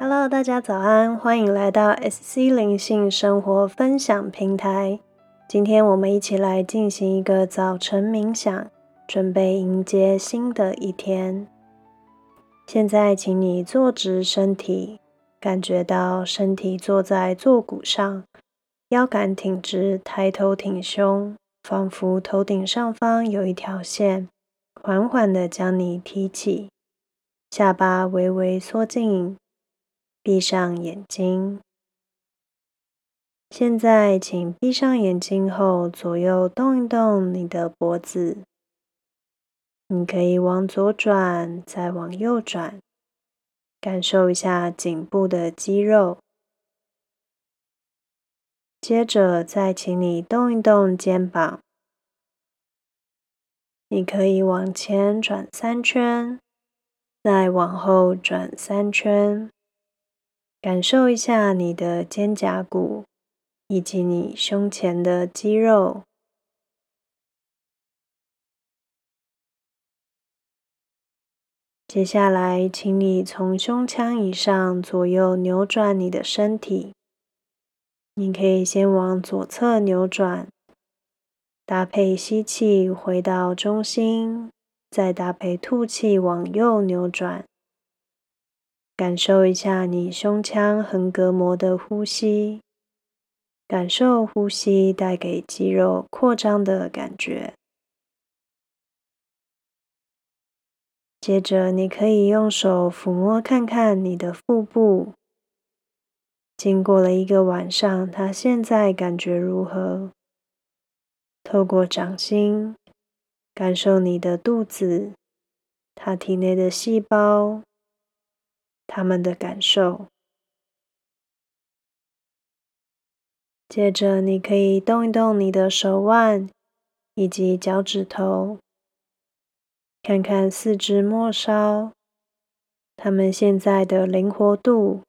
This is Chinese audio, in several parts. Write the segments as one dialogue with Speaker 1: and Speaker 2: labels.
Speaker 1: Hello，大家早安，欢迎来到 SC 灵性生活分享平台。今天我们一起来进行一个早晨冥想，准备迎接新的一天。现在，请你坐直身体，感觉到身体坐在坐骨上，腰杆挺直，抬头挺胸，仿佛头顶上方有一条线，缓缓地将你提起，下巴微微缩进。闭上眼睛。现在，请闭上眼睛后，左右动一动你的脖子。你可以往左转，再往右转，感受一下颈部的肌肉。接着，再请你动一动肩膀。你可以往前转三圈，再往后转三圈。感受一下你的肩胛骨以及你胸前的肌肉。接下来，请你从胸腔以上左右扭转你的身体。你可以先往左侧扭转，搭配吸气回到中心，再搭配吐气往右扭转。感受一下你胸腔横膈膜的呼吸，感受呼吸带给肌肉扩张的感觉。接着，你可以用手抚摸看看你的腹部，经过了一个晚上，他现在感觉如何？透过掌心，感受你的肚子，他体内的细胞。他们的感受。接着，你可以动一动你的手腕以及脚趾头，看看四肢末梢，他们现在的灵活度。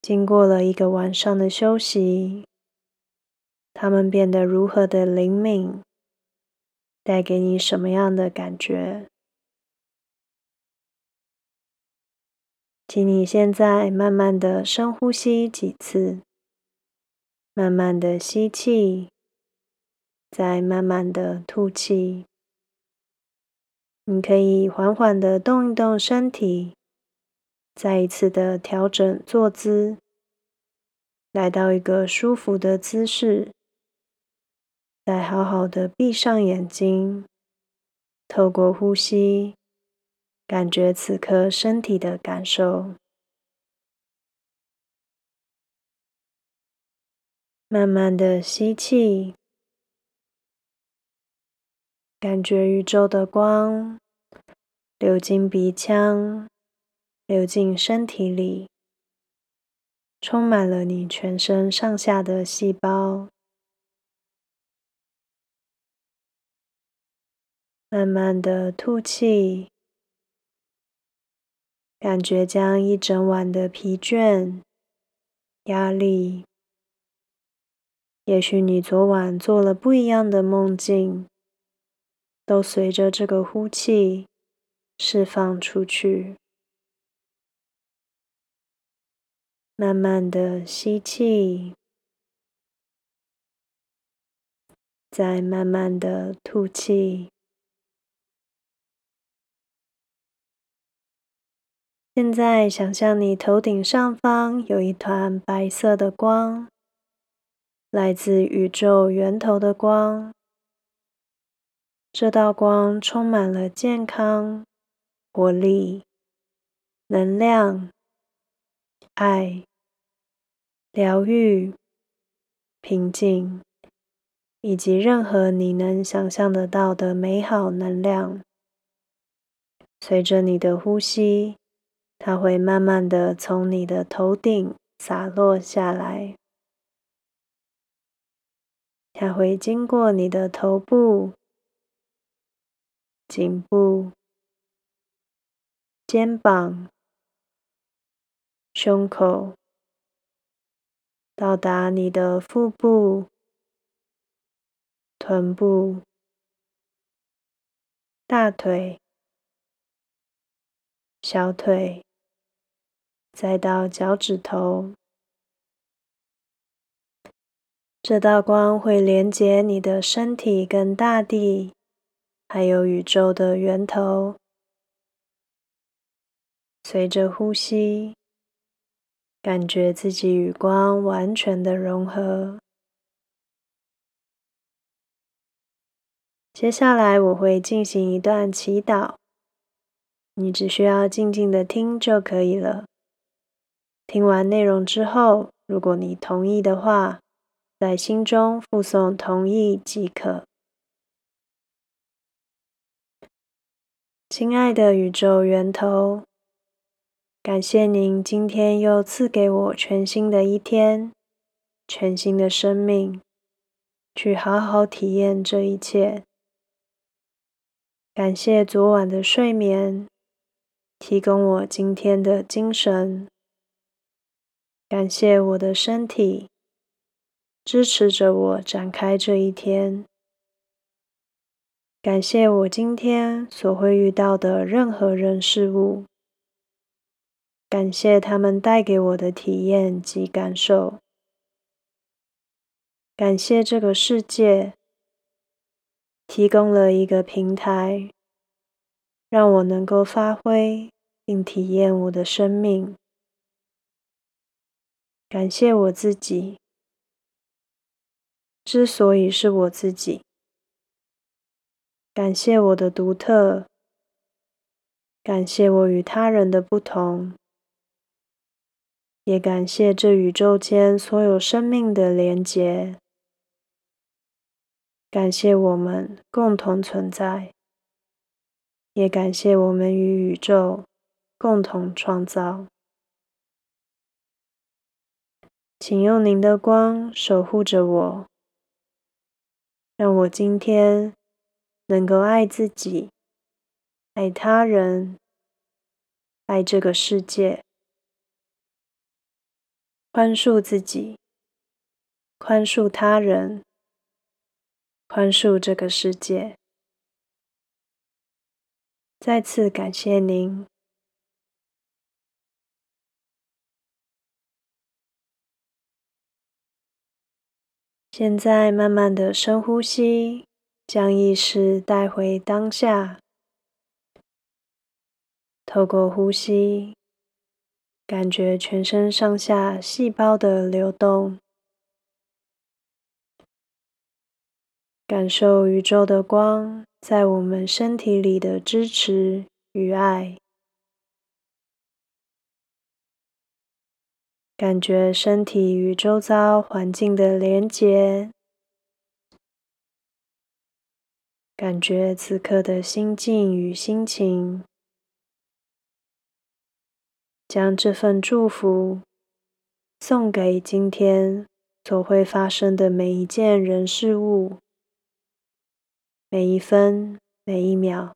Speaker 1: 经过了一个晚上的休息，他们变得如何的灵敏，带给你什么样的感觉？请你现在慢慢的深呼吸几次，慢慢的吸气，再慢慢的吐气。你可以缓缓的动一动身体，再一次的调整坐姿，来到一个舒服的姿势，再好好的闭上眼睛，透过呼吸。感觉此刻身体的感受，慢慢的吸气，感觉宇宙的光流进鼻腔，流进身体里，充满了你全身上下的细胞。慢慢的吐气。感觉将一整晚的疲倦、压力，也许你昨晚做了不一样的梦境，都随着这个呼气释放出去。慢慢的吸气，再慢慢的吐气。现在，想象你头顶上方有一团白色的光，来自宇宙源头的光。这道光充满了健康、活力、能量、爱、疗愈、平静，以及任何你能想象得到的美好能量。随着你的呼吸。它会慢慢的从你的头顶洒落下来，它会经过你的头部、颈部、肩膀、胸口，到达你的腹部、臀部、大腿、小腿。再到脚趾头。这道光会连接你的身体跟大地，还有宇宙的源头。随着呼吸，感觉自己与光完全的融合。接下来我会进行一段祈祷，你只需要静静的听就可以了。听完内容之后，如果你同意的话，在心中附送同意即可。亲爱的宇宙源头，感谢您今天又赐给我全新的一天，全新的生命，去好好体验这一切。感谢昨晚的睡眠，提供我今天的精神。感谢我的身体。支持着我展开这一天。感谢我今天所会遇到的任何人事物，感谢他们带给我的体验及感受。感谢这个世界提供了一个平台，让我能够发挥并体验我的生命。感谢我自己。之所以是我自己，感谢我的独特，感谢我与他人的不同，也感谢这宇宙间所有生命的连结，感谢我们共同存在，也感谢我们与宇宙共同创造。请用您的光守护着我。让我今天能够爱自己、爱他人、爱这个世界，宽恕自己、宽恕他人、宽恕这个世界。再次感谢您。现在慢慢的深呼吸，将意识带回当下。透过呼吸，感觉全身上下细胞的流动，感受宇宙的光在我们身体里的支持与爱。感觉身体与周遭环境的连结，感觉此刻的心境与心情，将这份祝福送给今天所会发生的每一件人事物，每一分每一秒，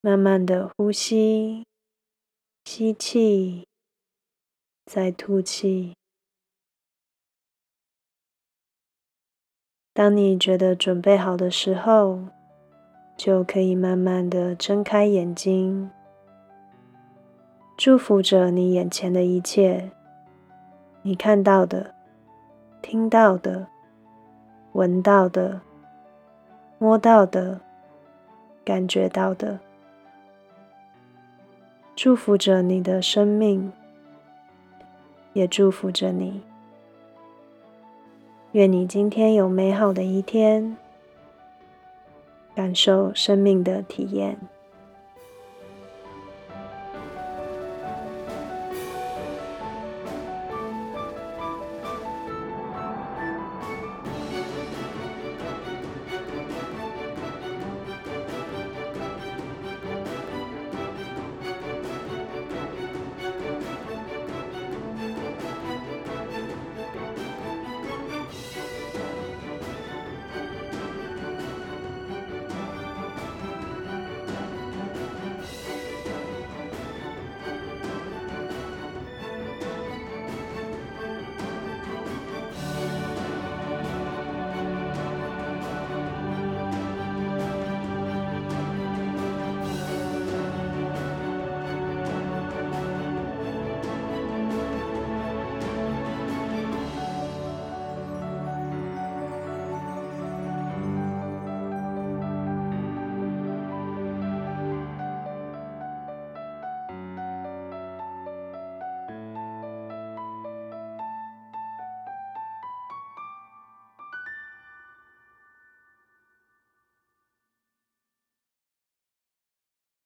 Speaker 1: 慢慢的呼吸。吸气，再吐气。当你觉得准备好的时候，就可以慢慢的睁开眼睛。祝福着你眼前的一切，你看到的、听到的、闻到的、摸到的、感觉到的。祝福着你的生命，也祝福着你。愿你今天有美好的一天，感受生命的体验。